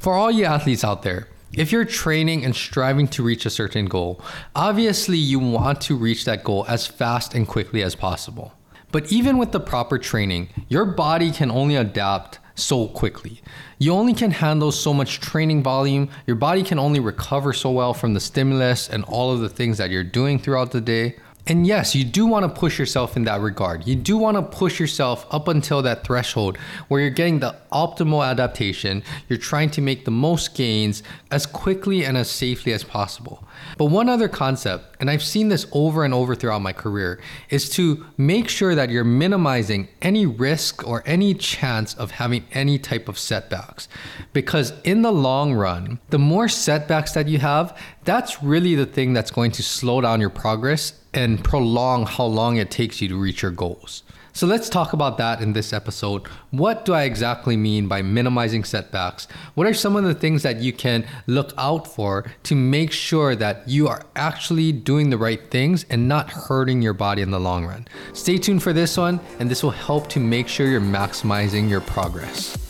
For all you athletes out there, if you're training and striving to reach a certain goal, obviously you want to reach that goal as fast and quickly as possible. But even with the proper training, your body can only adapt so quickly. You only can handle so much training volume. Your body can only recover so well from the stimulus and all of the things that you're doing throughout the day. And yes, you do want to push yourself in that regard. You do want to push yourself up until that threshold where you're getting the optimal adaptation. You're trying to make the most gains as quickly and as safely as possible. But one other concept, and I've seen this over and over throughout my career, is to make sure that you're minimizing any risk or any chance of having any type of setbacks. Because in the long run, the more setbacks that you have, that's really the thing that's going to slow down your progress and prolong how long it takes you to reach your goals. So let's talk about that in this episode. What do I exactly mean by minimizing setbacks? What are some of the things that you can look out for to make sure that you are actually doing the right things and not hurting your body in the long run? Stay tuned for this one, and this will help to make sure you're maximizing your progress.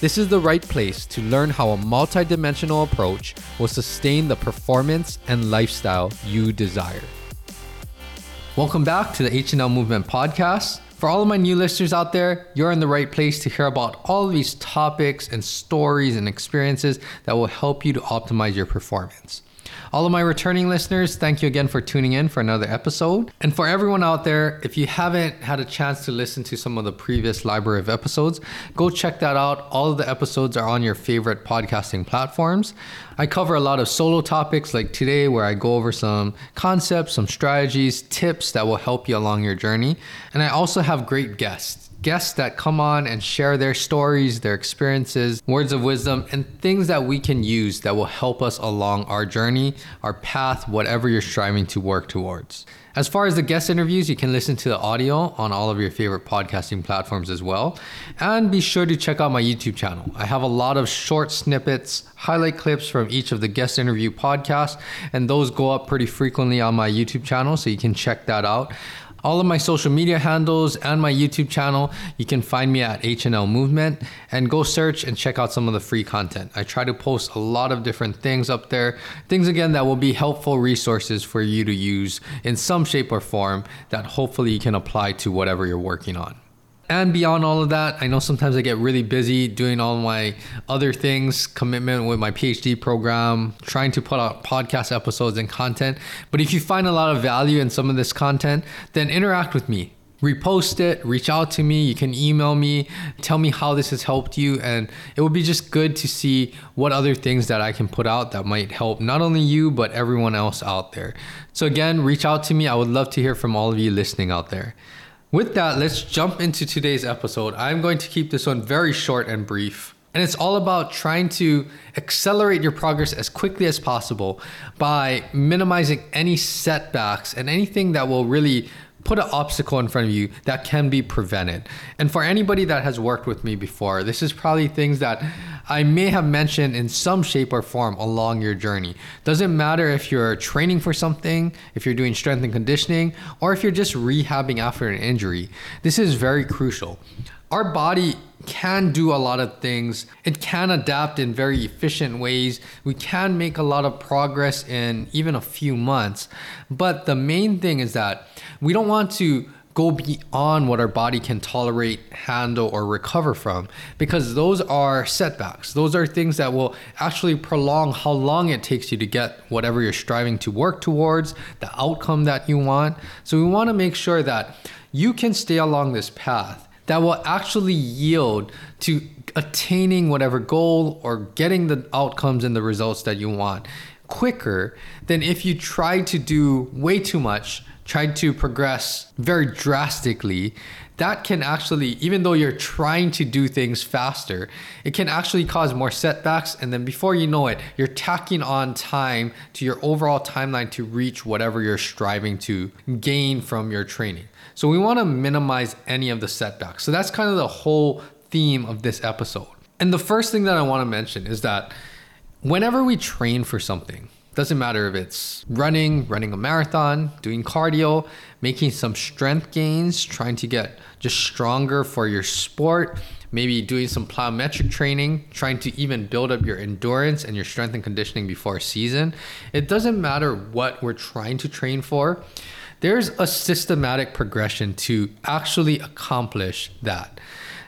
This is the right place to learn how a multidimensional approach will sustain the performance and lifestyle you desire. Welcome back to the HNL Movement Podcast. For all of my new listeners out there, you're in the right place to hear about all these topics and stories and experiences that will help you to optimize your performance. All of my returning listeners, thank you again for tuning in for another episode. And for everyone out there, if you haven't had a chance to listen to some of the previous library of episodes, go check that out. All of the episodes are on your favorite podcasting platforms. I cover a lot of solo topics like today, where I go over some concepts, some strategies, tips that will help you along your journey. And I also have great guests guests that come on and share their stories, their experiences, words of wisdom, and things that we can use that will help us along our journey, our path, whatever you're striving to work towards. As far as the guest interviews, you can listen to the audio on all of your favorite podcasting platforms as well. And be sure to check out my YouTube channel. I have a lot of short snippets, highlight clips from each of the guest interview podcasts, and those go up pretty frequently on my YouTube channel, so you can check that out all of my social media handles and my YouTube channel. You can find me at HNL Movement and go search and check out some of the free content. I try to post a lot of different things up there, things again that will be helpful resources for you to use in some shape or form that hopefully you can apply to whatever you're working on. And beyond all of that, I know sometimes I get really busy doing all my other things, commitment with my PhD program, trying to put out podcast episodes and content. But if you find a lot of value in some of this content, then interact with me. Repost it, reach out to me. You can email me, tell me how this has helped you. And it would be just good to see what other things that I can put out that might help not only you, but everyone else out there. So, again, reach out to me. I would love to hear from all of you listening out there. With that, let's jump into today's episode. I'm going to keep this one very short and brief. And it's all about trying to accelerate your progress as quickly as possible by minimizing any setbacks and anything that will really put an obstacle in front of you that can be prevented. And for anybody that has worked with me before, this is probably things that I may have mentioned in some shape or form along your journey. Doesn't matter if you're training for something, if you're doing strength and conditioning, or if you're just rehabbing after an injury. This is very crucial. Our body can do a lot of things. It can adapt in very efficient ways. We can make a lot of progress in even a few months. But the main thing is that we don't want to go beyond what our body can tolerate, handle, or recover from because those are setbacks. Those are things that will actually prolong how long it takes you to get whatever you're striving to work towards, the outcome that you want. So we want to make sure that you can stay along this path that will actually yield to attaining whatever goal or getting the outcomes and the results that you want quicker than if you try to do way too much, try to progress very drastically. That can actually, even though you're trying to do things faster, it can actually cause more setbacks. And then before you know it, you're tacking on time to your overall timeline to reach whatever you're striving to gain from your training. So we want to minimize any of the setbacks. So that's kind of the whole theme of this episode. And the first thing that I want to mention is that whenever we train for something, doesn't matter if it's running, running a marathon, doing cardio, making some strength gains, trying to get just stronger for your sport, maybe doing some plyometric training, trying to even build up your endurance and your strength and conditioning before a season. It doesn't matter what we're trying to train for there's a systematic progression to actually accomplish that.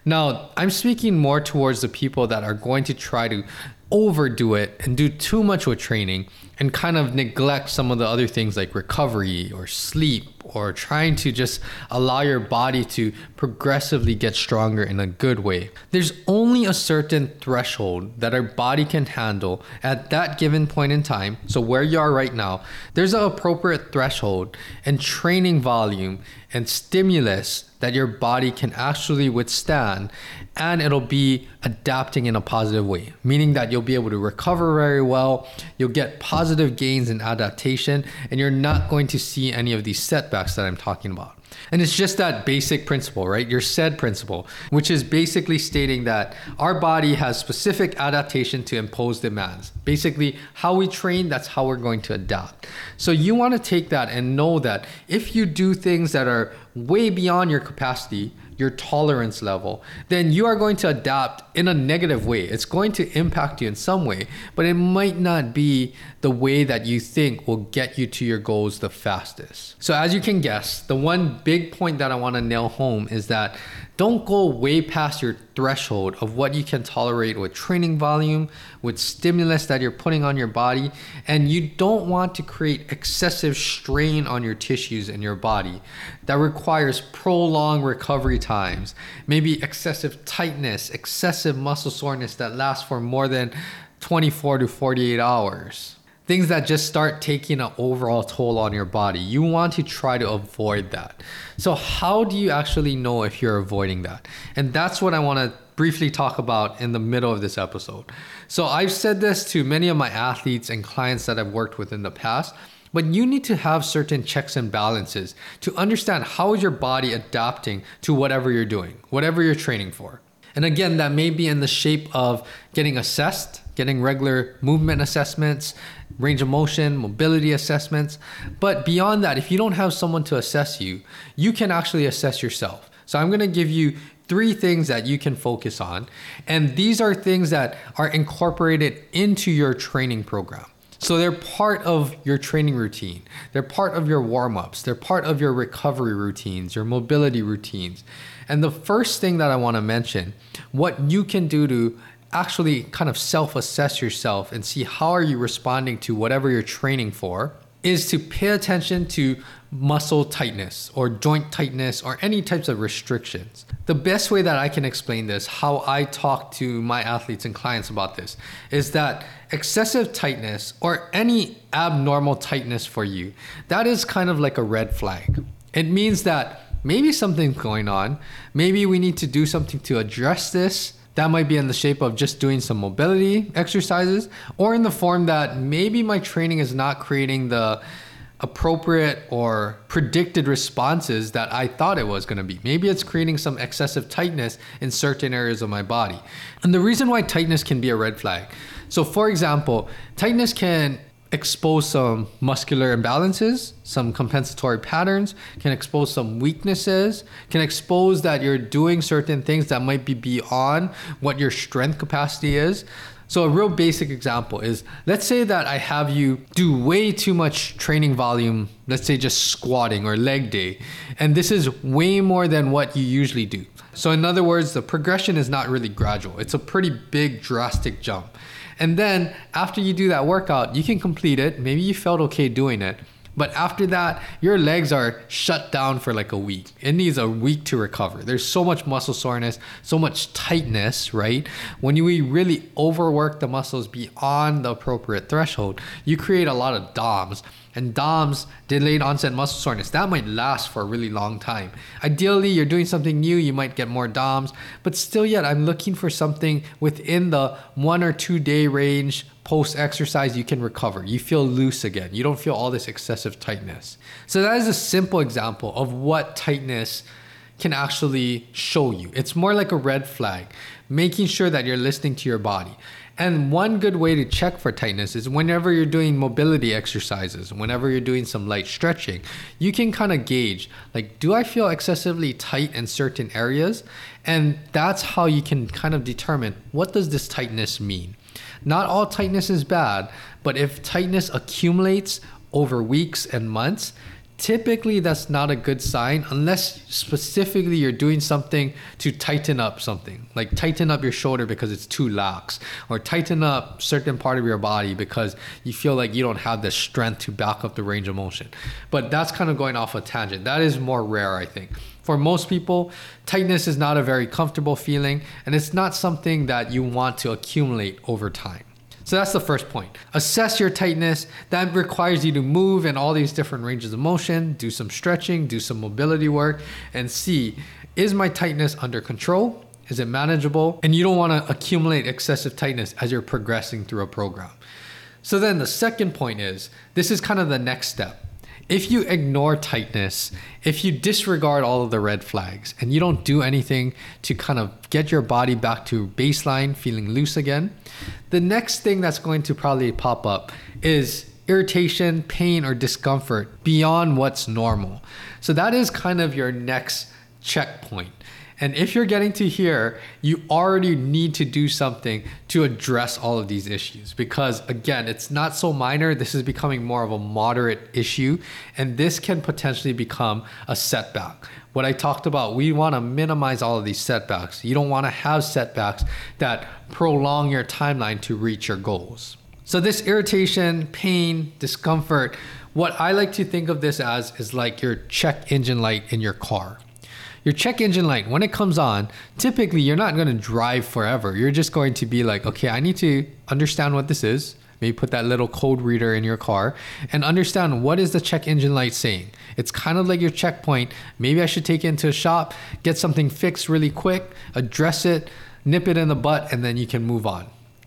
Now, I'm speaking more towards the people that are going to try to overdo it and do too much with training and kind of neglect some of the other things like recovery or sleep or trying to just allow your body to progressively get stronger in a good way. There's only a certain threshold that our body can handle at that given point in time. So, where you are right now, there's an appropriate threshold and training volume and stimulus that your body can actually withstand and it'll be adapting in a positive way, meaning that you'll be able to recover very well, you'll get positive gains in adaptation, and you're not going to see any of these setbacks that I'm talking about. And it's just that basic principle, right? Your SAID principle, which is basically stating that our body has specific adaptation to impose demands. Basically, how we train, that's how we're going to adapt. So you want to take that and know that if you do things that are way beyond your capacity, your tolerance level, then you are going to adapt in a negative way. It's going to impact you in some way, but it might not be the way that you think will get you to your goals the fastest. So, as you can guess, the one big point that I want to nail home is that don't go way past your threshold of what you can tolerate with training volume, with stimulus that you're putting on your body, and you don't want to create excessive strain on your tissues in your body. That requires prolonged recovery times, maybe excessive tightness, excessive muscle soreness that lasts for more than 24 to 48 hours things that just start taking an overall toll on your body. You want to try to avoid that. So, how do you actually know if you're avoiding that? And that's what I want to briefly talk about in the middle of this episode. So, I've said this to many of my athletes and clients that I've worked with in the past. But you need to have certain checks and balances to understand how is your body adapting to whatever you're doing, whatever you're training for. And again, that may be in the shape of getting assessed, getting regular movement assessments, range of motion, mobility assessments. But beyond that, if you don't have someone to assess you, you can actually assess yourself. So I'm going to give you three things that you can focus on. And these are things that are incorporated into your training program. So they're part of your training routine. They're part of your warm ups. They're part of your recovery routines, your mobility routines. And the first thing that I want to mention, what you can do to actually kind of self-assess yourself and see how are you responding to whatever you're training for is to pay attention to muscle tightness or joint tightness or any types of restrictions. The best way that I can explain this, how I talk to my athletes and clients about this, is that excessive tightness or any abnormal tightness for you, that is kind of like a red flag. It means that maybe something's going on. Maybe we need to do something to address this that might be in the shape of just doing some mobility exercises or in the form that maybe my training is not creating the appropriate or predicted responses that I thought it was going to be. Maybe it's creating some excessive tightness in certain areas of my body. And the reason why tightness can be a red flag. So, for example, tightness can expose some muscular imbalances, some compensatory patterns, can expose some weaknesses, can expose that you're doing certain things that might be beyond what your strength capacity is. So, a real basic example is let's say that I have you do way too much training volume, let's say just squatting or leg day, and this is way more than what you usually do. So, in other words, the progression is not really gradual, it's a pretty big, drastic jump. And then after you do that workout, you can complete it. Maybe you felt okay doing it. But after that, your legs are shut down for like a week. It needs a week to recover. There's so much muscle soreness, so much tightness, right? When you really overwork the muscles beyond the appropriate threshold, you create a lot of DOMs and DOMS, delayed onset muscle soreness, that might last for a really long time. Ideally, you're doing something new, you might get more DOMS, but still yet, I'm looking for something within the one or two day range post exercise you can recover. You feel loose again. You don't feel all this excessive tightness. So that is a simple example of what tightness can actually show you. It's more like a red flag, making sure that you're listening to your body. And one good way to check for tightness is whenever you're doing mobility exercises, whenever you're doing some light stretching, you can kind of gauge like, do I feel excessively tight in certain areas? And that's how you can kind of determine what does this tightness mean. Not all tightness is bad, but if tightness accumulates over weeks and months, typically that's not a good sign unless specifically you're doing something to tighten up something. Like tighten up your shoulder because it's too lax or tighten up certain part of your body because you feel like you don't have the strength to back up the range of motion. But that's kind of going off a tangent. That is more rare i think. For most people tightness is not a very comfortable feeling and it's not something that you want to accumulate over time so that's the first point. Assess your tightness. That requires you to move in all these different ranges of motion, do some stretching, do some mobility work, and see is my tightness under control? Is it manageable? And you don't want to accumulate excessive tightness as you're progressing through a program. So then the second point is this is kind of the next step if you ignore tightness, if you disregard all of the red flags and you don't do anything to kind of get your body back to baseline, feeling loose again, the next thing that's going to probably pop up is irritation, pain, or discomfort beyond what's normal. So that is kind of your next checkpoint. And if you're getting to here, you already need to do something to address all of these issues because, again, it's not so minor. This is becoming more of a moderate issue, and this can potentially become a setback. What I talked about, we want to minimize all of these setbacks. You don't want to have setbacks that prolong your timeline to reach your goals. So, this irritation, pain, discomfort, what I like to think of this as is like your check engine light in your car your check engine light, when it comes on, typically you're not going to drive forever. You're just going to be like, okay, I need to understand what this is. Maybe put that little code reader in your car and understand what is the check engine light saying. It's kind of like your checkpoint. Maybe I should take it into a shop, get something fixed really quick, address it, nip it in the butt, and then you can move on.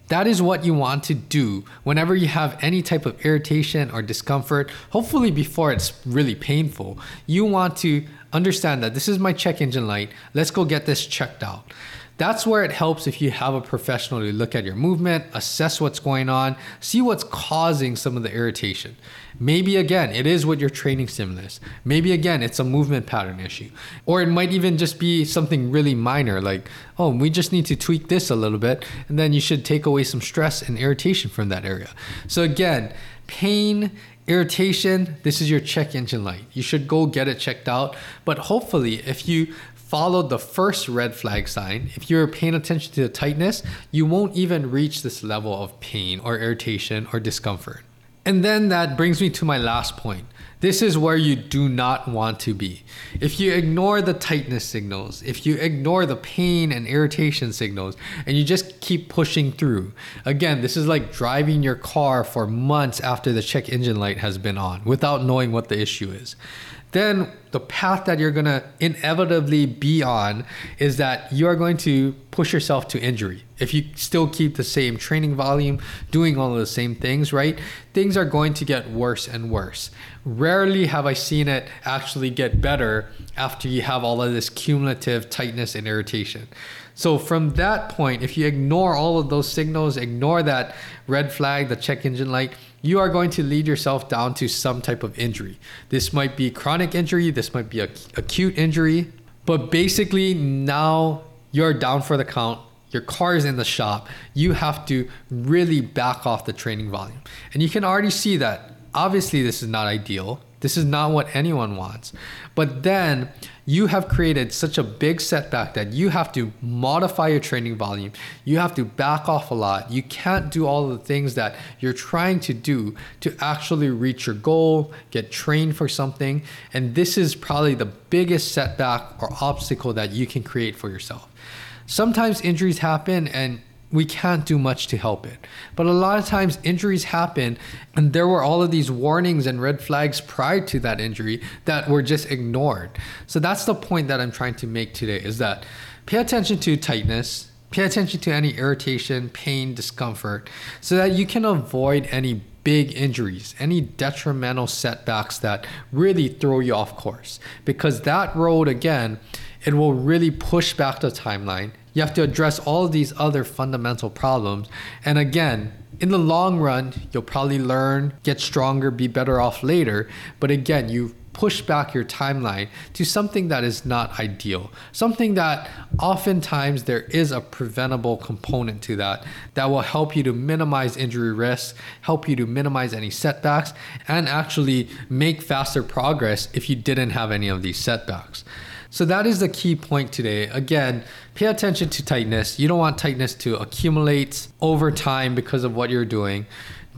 That is what you want to do whenever you have any type of irritation or discomfort, hopefully before it's really painful. You want to understand that this is my check engine light. Let's go get this checked out. That's where it helps if you have a professional to look at your movement, assess what's going on, see what's causing some of the irritation. Maybe again, it is with your training stimulus. Maybe again, it's a movement pattern issue. Or it might even just be something really minor like, oh, we just need to tweak this a little bit, and then you should take away some stress and irritation from that area. So again, pain irritation, this is your check engine light. You should go get it checked out. But hopefully, if you followed the first red flag sign, if you're paying attention to the tightness, you won't even reach this level of pain or irritation or discomfort. And then that brings me to my last point. This is where you do not want to be. If you ignore the tightness signals, if you ignore the pain and irritation signals, and you just keep pushing through, again, this is like driving your car for months after the check engine light has been on without knowing what the issue is then the path that you're going to inevitably be on is that you're going to push yourself to injury. If you still keep the same training volume, doing all of the same things, right? Things are going to get worse and worse. Rarely have I seen it actually get better after you have all of this cumulative tightness and irritation. So from that point, if you ignore all of those signals, ignore that red flag, the check engine light, you are going to lead yourself down to some type of injury. This might be chronic injury, this might be a acute injury, but basically now you're down for the count. Your car is in the shop. You have to really back off the training volume. And you can already see that obviously this is not ideal This is not what anyone wants. But then you have created such a big setback that you have to modify your training volume. You have to back off a lot. You can't do all the things that you're trying to do to actually reach your goal, get trained for something. And this is probably the biggest setback or obstacle that you can create for yourself. Sometimes injuries happen and we can't do much to help it. But a lot of times injuries happen and there were all of these warnings and red flags prior to that injury that were just ignored. So that's the point that I'm trying to make today is that pay attention to tightness, pay attention to any irritation, pain, discomfort so that you can avoid any big injuries, any detrimental setbacks that really throw you off course. Because that road again, it will really push back the timeline you have to address all of these other fundamental problems. And again, in the long run, you'll probably learn, get stronger, be better off later. But again, you push back your timeline to something that is not ideal, something that oftentimes there is a preventable component to that that will help you to minimize injury risks, help you to minimize any setbacks, and actually make faster progress if you didn't have any of these setbacks. So that is the key point today. Again, pay attention to tightness. You don't want tightness to accumulate over time because of what you're doing.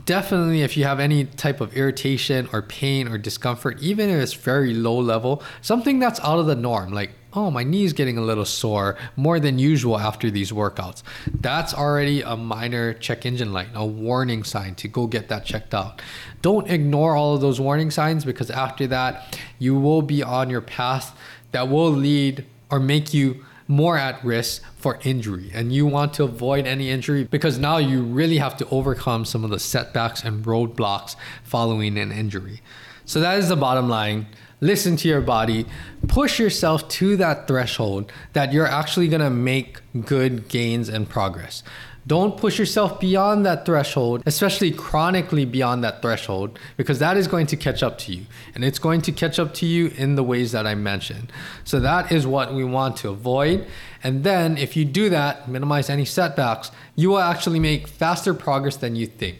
Definitely, if you have any type of irritation or pain or discomfort, even if it's very low level, something that's out of the norm, like, oh, my knee is getting a little sore more than usual after these workouts. That's already a minor check engine light, a warning sign to go get that checked out. Don't ignore all of those warning signs because after that, you will be on your path that will lead or make you more at risk for injury and you want to avoid any injury because now you really have to overcome some of the setbacks and roadblocks following an injury. So that is the bottom line. Listen to your body, push yourself to that threshold that you're actually going to make good gains and progress. Don't push yourself beyond that threshold, especially chronically beyond that threshold, because that is going to catch up to you. And it's going to catch up to you in the ways that I mentioned. So that is what we want to avoid. And then if you do that, minimize any setbacks, you will actually make faster progress than you think.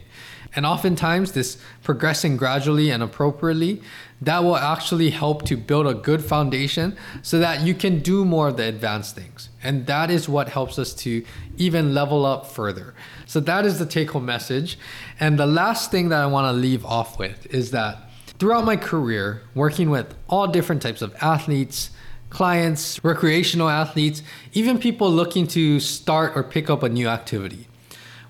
And oftentimes, this progressing gradually and appropriately, that will actually help to build a good foundation so that you can do more of the advanced things. And that is what helps us to even level up further. So, that is the take home message. And the last thing that I want to leave off with is that throughout my career, working with all different types of athletes, clients, recreational athletes, even people looking to start or pick up a new activity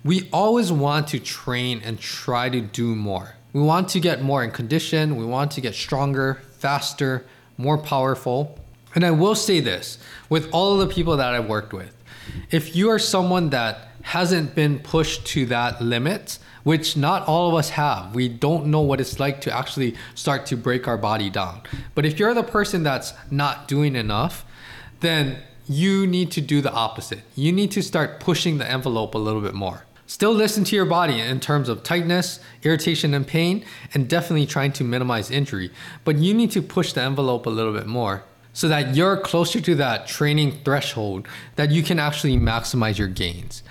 we always want to train and try to do more. We want to get more in condition, we want to get stronger, faster, more powerful. And I will say this with all of the people that I've worked with, if you are someone that hasn't been pushed to that limit, which not all of us have, we don't know what it's like to actually start to break our body down. But if you're the person that's not doing enough, then you need to do the opposite. You need to start pushing the envelope a little bit more. Still listen to your body in terms of tightness, irritation, and pain, and definitely trying to minimize injury. But you need to push the envelope a little bit more so that you're closer to that training threshold that you can actually maximize your gains.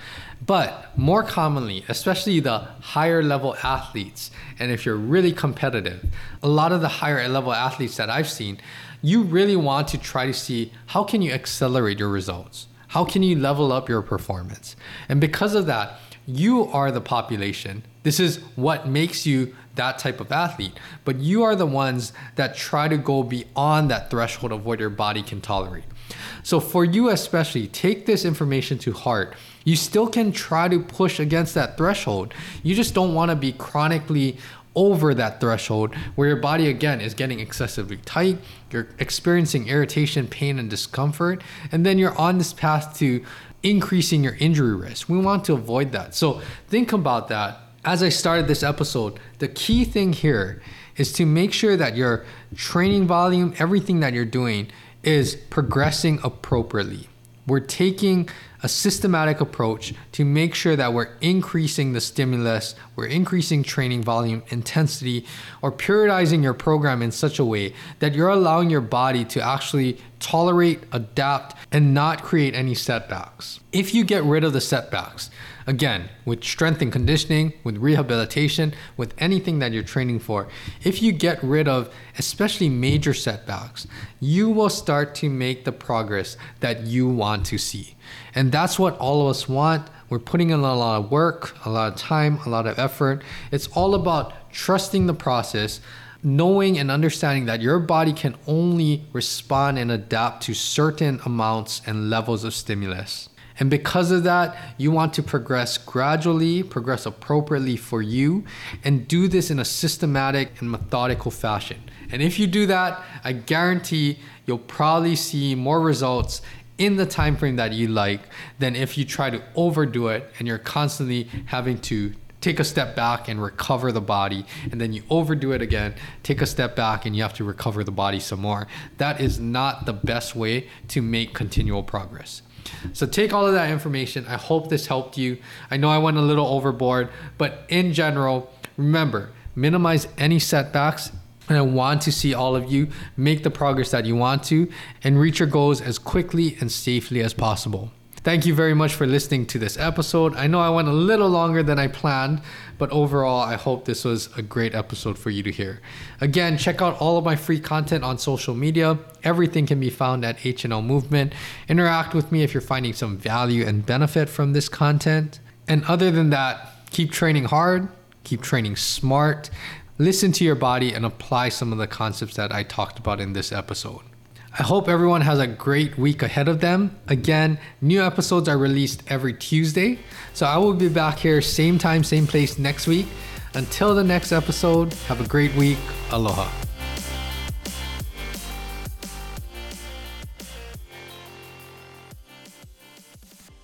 But more commonly, especially the higher level athletes, and if you're really competitive, a lot of the higher level athletes that I've seen, you really want to try to see how can you accelerate your results? How can you level up your performance? And because of that, you are the population. This is what makes you that type of athlete. But you are the ones that try to go beyond that threshold of what your body can tolerate. So, for you especially, take this information to heart. You still can try to push against that threshold. You just don't want to be chronically over that threshold where your body again is getting excessively tight, you're experiencing irritation, pain, and discomfort, and then you're on this path to increasing your injury risk. We want to avoid that. So think about that. As I started this episode, the key thing here is to make sure that your training volume, everything that you're doing, is progressing appropriately. We're taking a systematic approach to make sure that we're increasing the stimulus, we're increasing training volume, intensity, or periodizing your program in such a way that you're allowing your body to actually tolerate, adapt, and not create any setbacks. If you get rid of the setbacks, again, with strength and conditioning, with rehabilitation, with anything that you're training for, if you get rid of especially major setbacks, you will start to make the progress that you want to see. And that's what all of us want. We're putting in a lot of work, a lot of time, a lot of effort. It's all about trusting the process knowing and understanding that your body can only respond and adapt to certain amounts and levels of stimulus. And because of that, you want to progress gradually, progress appropriately for you, and do this in a systematic and methodical fashion. And if you do that, I guarantee you'll probably see more results in the time frame that you like than if you try to overdo it and you're constantly having to take a step back and recover the body, and then you overdo it again, take a step back, and you have to recover the body some more. That is not the best way to make continual progress. So take all of that information. I hope this helped you. I know I went a little overboard, but in general, remember, minimize any setbacks and I want to see all of you make the progress that you want to and reach your goals as quickly and safely as possible. Thank you very much for listening to this episode. I know I went a little longer than I planned, but overall, I hope this was a great episode for you to hear. Again, check out all of my free content on social media. Everything can be found at HNL Movement. Interact with me if you're finding some value and benefit from this content. And other than that, keep training hard, keep training smart, listen to your body, and apply some of the concepts that I talked about in this episode. I hope everyone has a great week ahead of them. Again, new episodes are released every Tuesday. So I will be back here, same time, same place next week. Until the next episode, have a great week. Aloha.